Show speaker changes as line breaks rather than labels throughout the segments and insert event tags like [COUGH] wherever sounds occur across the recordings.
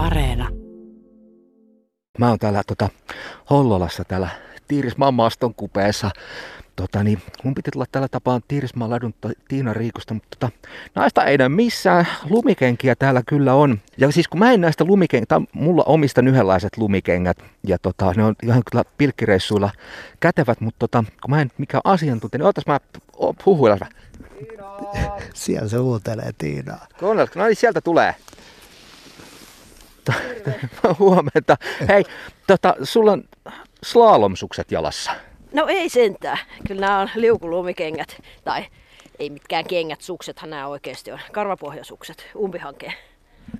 Areena.
Mä oon täällä tota, Hollolassa täällä Tiirismaan maaston kupeessa. Tota, niin, mun piti tulla tällä tapaa Tiirismaan ladun Tiina Riikosta, mutta tota, naista ei näy missään. Lumikenkiä täällä kyllä on. Ja siis kun mä en näistä lumikenkät, mulla omistan yhdenlaiset lumikengät ja tota, ne on ihan kyllä pilkkireissuilla kätevät, mutta tota, kun mä en mikään asiantuntija, niin ootas mä puhuilla.
Siellä se huutelee Tiinaa.
Kuunnelko? No niin, sieltä tulee. [LAUGHS] Huomenta. Hei, tota, sulla on slalomsukset jalassa.
No ei sentään. Kyllä nämä on liukulumikengät. Tai ei mitkään kengät, suksethan nämä oikeasti on. Karvapohjasukset, umpihankkeen.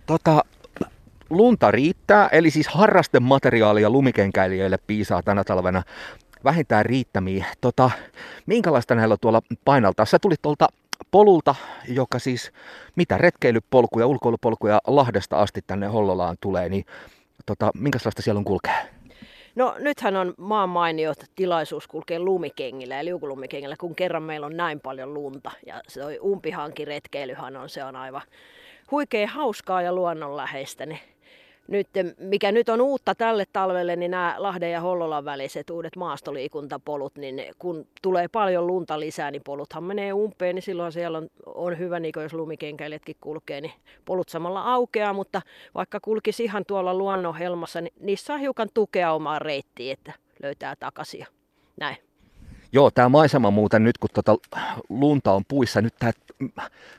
Tota, lunta riittää, eli siis harrastemateriaalia lumikenkäilijöille piisaa tänä talvena vähintään riittämiä. Tota, minkälaista näillä tuolla painaltaa? Sä tulit tuolta polulta, joka siis mitä retkeilypolkuja, ulkoilupolkuja Lahdesta asti tänne Hollolaan tulee, niin tota, minkälaista siellä on kulkea?
No nythän on maan mainio tilaisuus kulkea lumikengillä ja liukulumikengillä, kun kerran meillä on näin paljon lunta. Ja se umpihankiretkeilyhän on, se on aivan huikea hauskaa ja luonnonläheistä. Niin nyt, mikä nyt on uutta tälle talvelle, niin nämä Lahden ja Hollolan väliset uudet maastoliikuntapolut, niin kun tulee paljon lunta lisää, niin poluthan menee umpeen, niin silloin siellä on, on hyvä, niin jos lumikenkäilijätkin kulkee, niin polut samalla aukeaa, mutta vaikka kulkisi ihan tuolla luonnonhelmassa, niin niissä saa hiukan tukea omaa reittiin, että löytää takaisin näin.
Joo, tämä maisema muuten nyt, kun tota lunta on puissa, nyt tämä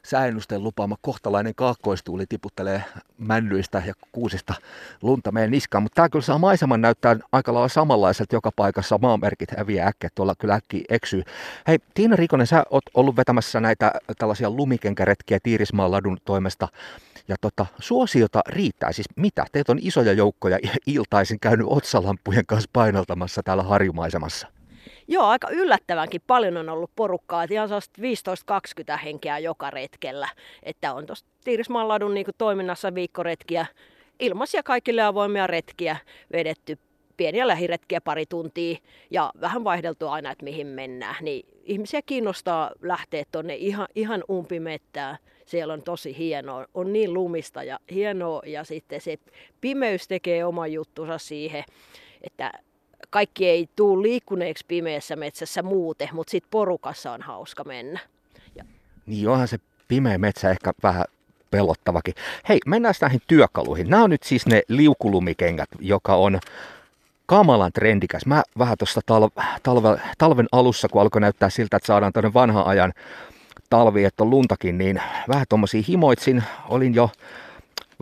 säännösten lupaama kohtalainen kaakkoistuuli tiputtelee männyistä ja kuusista lunta meidän niskaan, mutta tämä kyllä saa maiseman näyttää aika lailla samanlaiselta joka paikassa, maamerkit häviää äkkiä, tuolla kyllä äkkiä eksyy. Hei, Tiina Rikonen, sä oot ollut vetämässä näitä tällaisia lumikenkäretkiä Tiirismaan ladun toimesta, ja tota, suosiota riittää. Siis mitä? Teet on isoja joukkoja [LAUGHS] iltaisin käynyt otsalampujen kanssa painaltamassa täällä harjumaisemassa.
Joo, aika yllättävänkin paljon on ollut porukkaa, ihan 15-20 henkeä joka retkellä. Että on tuossa Tiirismaan niin toiminnassa viikkoretkiä, ilmaisia kaikille avoimia retkiä vedetty pieniä lähiretkiä pari tuntia ja vähän vaihdeltu aina, että mihin mennään. Niin ihmisiä kiinnostaa lähteä tuonne ihan, ihan umpimettään. Siellä on tosi hienoa, on niin lumista ja hienoa ja sitten se pimeys tekee oman juttunsa siihen, että kaikki ei tuu liikkuneeksi pimeässä metsässä muuten, mutta sitten porukassa on hauska mennä. Ja.
Niin onhan se pimeä metsä ehkä vähän pelottavakin. Hei, mennään näihin työkaluihin. Nämä on nyt siis ne liukulumikengät, joka on kamalan trendikäs. Mä vähän tuossa tal- talve- talven alussa, kun alkoi näyttää siltä, että saadaan tuonne vanhan ajan talvi, että on luntakin, niin vähän tuommoisia himoitsin. Olin jo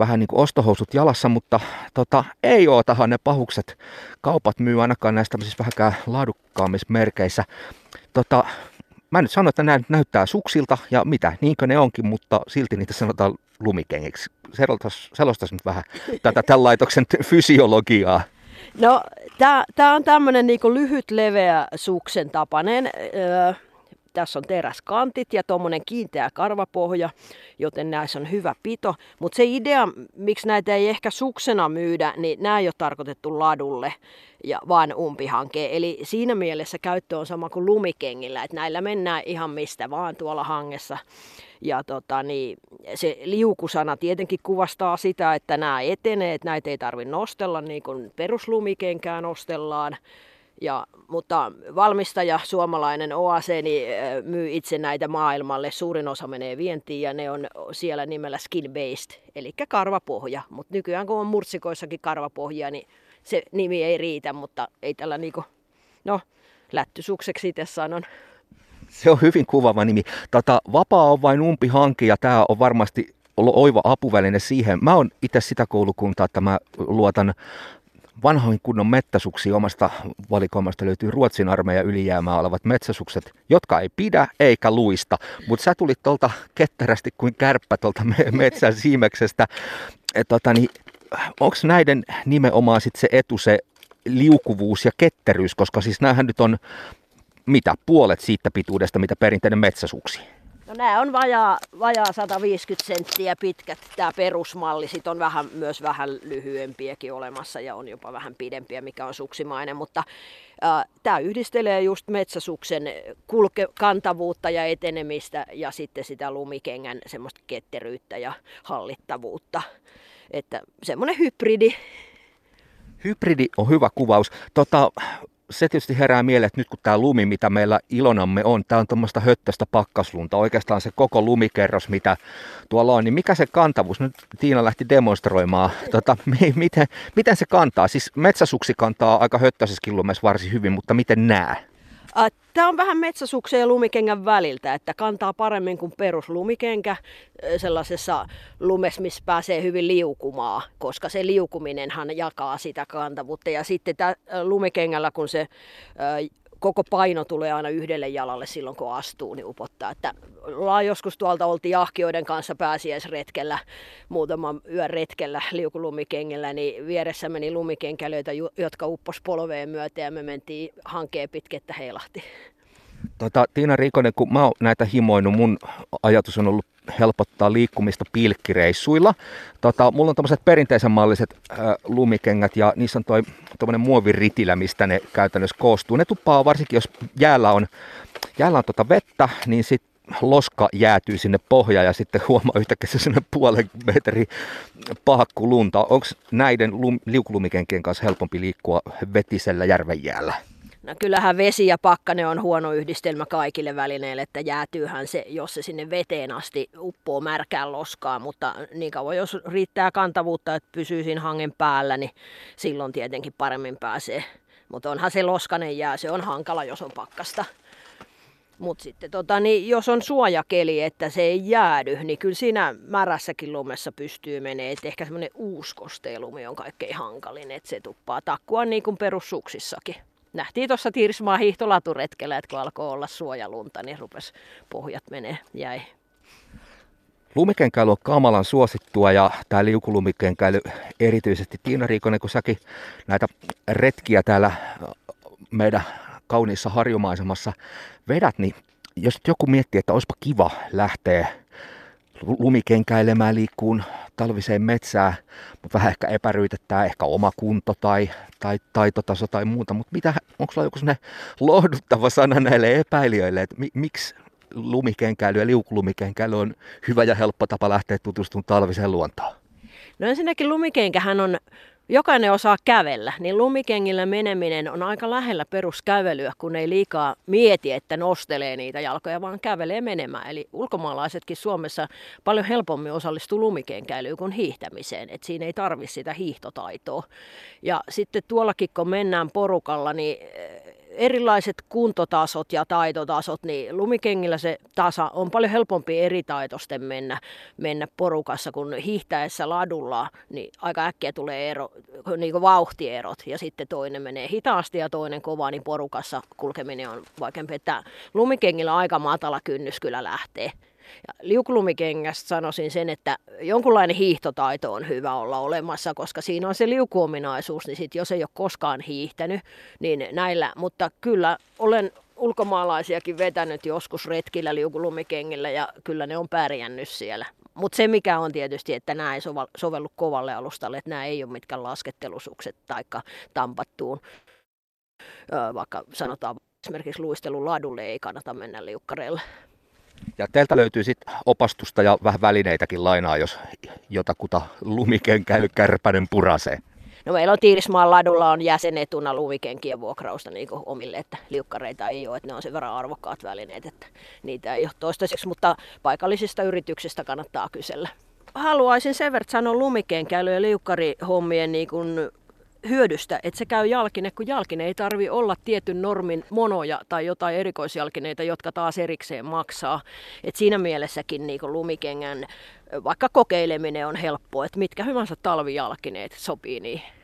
vähän niin kuin ostohousut jalassa, mutta tota, ei oo tahan ne pahukset. Kaupat myy ainakaan näistä tämmöisissä vähänkään laadukkaammissa merkeissä. Tota, mä nyt sanon, että nämä näyttää suksilta ja mitä, niinkö ne onkin, mutta silti niitä sanotaan lumikengiksi. Selostas nyt vähän tätä tämän laitoksen fysiologiaa.
No, tämä on tämmöinen niinku lyhyt, leveä suksen tapainen. Öö, tässä on teräskantit ja tuommoinen kiinteä karvapohja, joten näissä on hyvä pito. Mutta se idea, miksi näitä ei ehkä suksena myydä, niin nämä ei ole tarkoitettu ladulle, ja vaan umpihankeen. Eli siinä mielessä käyttö on sama kuin lumikengillä, että näillä mennään ihan mistä vaan tuolla hangessa. Ja tota, niin, se liukusana tietenkin kuvastaa sitä, että nämä etenee, että näitä ei tarvitse nostella niin kuin peruslumikenkään nostellaan. Ja, mutta valmistaja, suomalainen OAC, niin myy itse näitä maailmalle. Suurin osa menee vientiin ja ne on siellä nimellä skin based, eli karvapohja. Mutta nykyään kun on murtsikoissakin karvapohja, niin se nimi ei riitä, mutta ei tällä niinku, no, lättysukseksi itse sanon.
Se on hyvin kuvaava nimi. Tota, vapaa on vain umpi hanki ja tämä on varmasti oiva apuväline siihen. Mä oon itse sitä koulukuntaa, että mä luotan vanhoin kunnon mettäsuksi omasta valikoimasta löytyy Ruotsin armeijan ylijäämää olevat metsäsukset, jotka ei pidä eikä luista. Mutta sä tulit tuolta ketterästi kuin kärppä tuolta metsän siimeksestä. tota, niin, Onko näiden nimenomaan sit se etu se liukuvuus ja ketteryys, koska siis näähän nyt on mitä, puolet siitä pituudesta, mitä perinteinen metsäsuksi?
No nämä on vajaa, vajaa 150 senttiä pitkät. Tämä perusmalli sit on vähän, myös vähän lyhyempiäkin olemassa ja on jopa vähän pidempiä, mikä on suksimainen. Mutta äh, tämä yhdistelee just metsäsuksen kulke, kantavuutta ja etenemistä ja sitten sitä lumikengän semmoista ketteryyttä ja hallittavuutta. Että semmoinen hybridi.
Hybridi on hyvä kuvaus. Tota, se tietysti herää mieleen, että nyt kun tämä lumi, mitä meillä ilonamme on, tämä on tuommoista höttöstä pakkaslunta, oikeastaan se koko lumikerros, mitä tuolla on, niin mikä se kantavuus, nyt Tiina lähti demonstroimaan, [LAUGHS] tota, miten, miten se kantaa, siis metsäsuksi kantaa aika höttöisessäkin lumessa varsin hyvin, mutta miten nää?
Tämä on vähän metsäsuksen ja lumikengän väliltä, että kantaa paremmin kuin peruslumikenkä sellaisessa lumessa, missä pääsee hyvin liukumaan, koska se liukuminenhan jakaa sitä kantavuutta. Ja sitten tämä lumikengällä, kun se koko paino tulee aina yhdelle jalalle silloin, kun astuu, niin upottaa. Että joskus tuolta oltiin jahkioiden kanssa pääsiäisretkellä, muutaman yön retkellä liukulumikengellä, niin vieressä meni lumikenkälyitä, jotka uppos polveen myötä ja me mentiin hankeen pitkettä heilahti.
Tota, Tiina Riikonen, kun mä oon näitä himoinut, mun ajatus on ollut helpottaa liikkumista pilkkireissuilla. Tota, mulla on tämmöiset perinteisen malliset äh, lumikengät ja niissä on toi tommonen muoviritilä, mistä ne käytännössä koostuu. Ne tuppaa varsinkin, jos jäällä on, jäällä on tota vettä, niin sit loska jäätyy sinne pohjaan ja sitten huomaa yhtäkkiä sinne puolen metri pahakku lunta. Onko näiden lum, kanssa helpompi liikkua vetisellä järvenjäällä?
No kyllähän vesi ja pakkane on huono yhdistelmä kaikille välineille, että jäätyyhän se, jos se sinne veteen asti uppoo märkään loskaa, mutta niin kauan jos riittää kantavuutta, että pysyy siinä hangen päällä, niin silloin tietenkin paremmin pääsee. Mutta onhan se loskanen jää, se on hankala, jos on pakkasta. Mutta sitten tota, niin jos on suojakeli, että se ei jäädy, niin kyllä siinä märässäkin lumessa pystyy menee. Et ehkä semmoinen uuskosteelumi on kaikkein hankalin, että se tuppaa takkua niin kuin perussuksissakin nähtiin tuossa Tirsmaa hiihtolaturetkellä, että kun alkoi olla suojalunta, niin rupes pohjat menee, jäi.
Lumikenkäily on kamalan suosittua ja tämä liukulumikenkäily erityisesti. Tiina Riikonen, kun säkin näitä retkiä täällä meidän kauniissa harjumaisemassa vedät, niin jos joku miettii, että olisipa kiva lähteä lumikenkäilemään, liikkuun talviseen metsään, mutta vähän ehkä epäryytettää ehkä oma kunto tai, tai taitotaso tai muuta. Mutta mitä, onko sulla joku sellainen lohduttava sana näille epäilijöille, että mi, miksi lumikenkäily ja liukulumikenkäily on hyvä ja helppo tapa lähteä tutustumaan talviseen luontoon?
No ensinnäkin lumikenkähän on jokainen osaa kävellä, niin lumikengillä meneminen on aika lähellä peruskävelyä, kun ei liikaa mieti, että nostelee niitä jalkoja, vaan kävelee menemään. Eli ulkomaalaisetkin Suomessa paljon helpommin osallistuu lumikenkäilyyn kuin hiihtämiseen, että siinä ei tarvi sitä hiihtotaitoa. Ja sitten tuollakin, kun mennään porukalla, niin erilaiset kuntotasot ja taitotasot, niin lumikengillä se tasa on paljon helpompi eri taitosten mennä, mennä porukassa, kun hiihtäessä ladulla, niin aika äkkiä tulee ero, niin kuin vauhtierot ja sitten toinen menee hitaasti ja toinen kova, niin porukassa kulkeminen on vaikeampi. Että lumikengillä aika matala kynnys kyllä lähtee. Ja liukulumikengästä sanoisin sen, että jonkunlainen hiihtotaito on hyvä olla olemassa, koska siinä on se liukuominaisuus, niin sit jos ei ole koskaan hiihtänyt, niin näillä, mutta kyllä olen ulkomaalaisiakin vetänyt joskus retkillä liukulumikengillä ja kyllä ne on pärjännyt siellä. Mutta se mikä on tietysti, että nämä ei sovellu kovalle alustalle, että nämä ei ole mitkään laskettelusukset tai tampattuun, vaikka sanotaan esimerkiksi luistelun ladulle ei kannata mennä liukkareille.
Ja teiltä löytyy sitten opastusta ja vähän välineitäkin lainaa, jos jotakuta lumikenkäily kärpänen purasee.
No meillä on Tiirismaan ladulla on jäsenetuna lumikenkien vuokrausta niin omille, että liukkareita ei ole, että ne on sen verran arvokkaat välineet, että niitä ei ole toistaiseksi, mutta paikallisista yrityksistä kannattaa kysellä. Haluaisin sen verran sanoa lumikenkäily ja liukkarihommien niin kuin hyödystä, että se käy jalkine, kun jalkine ei tarvi olla tietyn normin monoja tai jotain erikoisjalkineita, jotka taas erikseen maksaa. Et siinä mielessäkin niin lumikengän vaikka kokeileminen on helppoa, että mitkä hyvänsä talvijalkineet sopii niihin.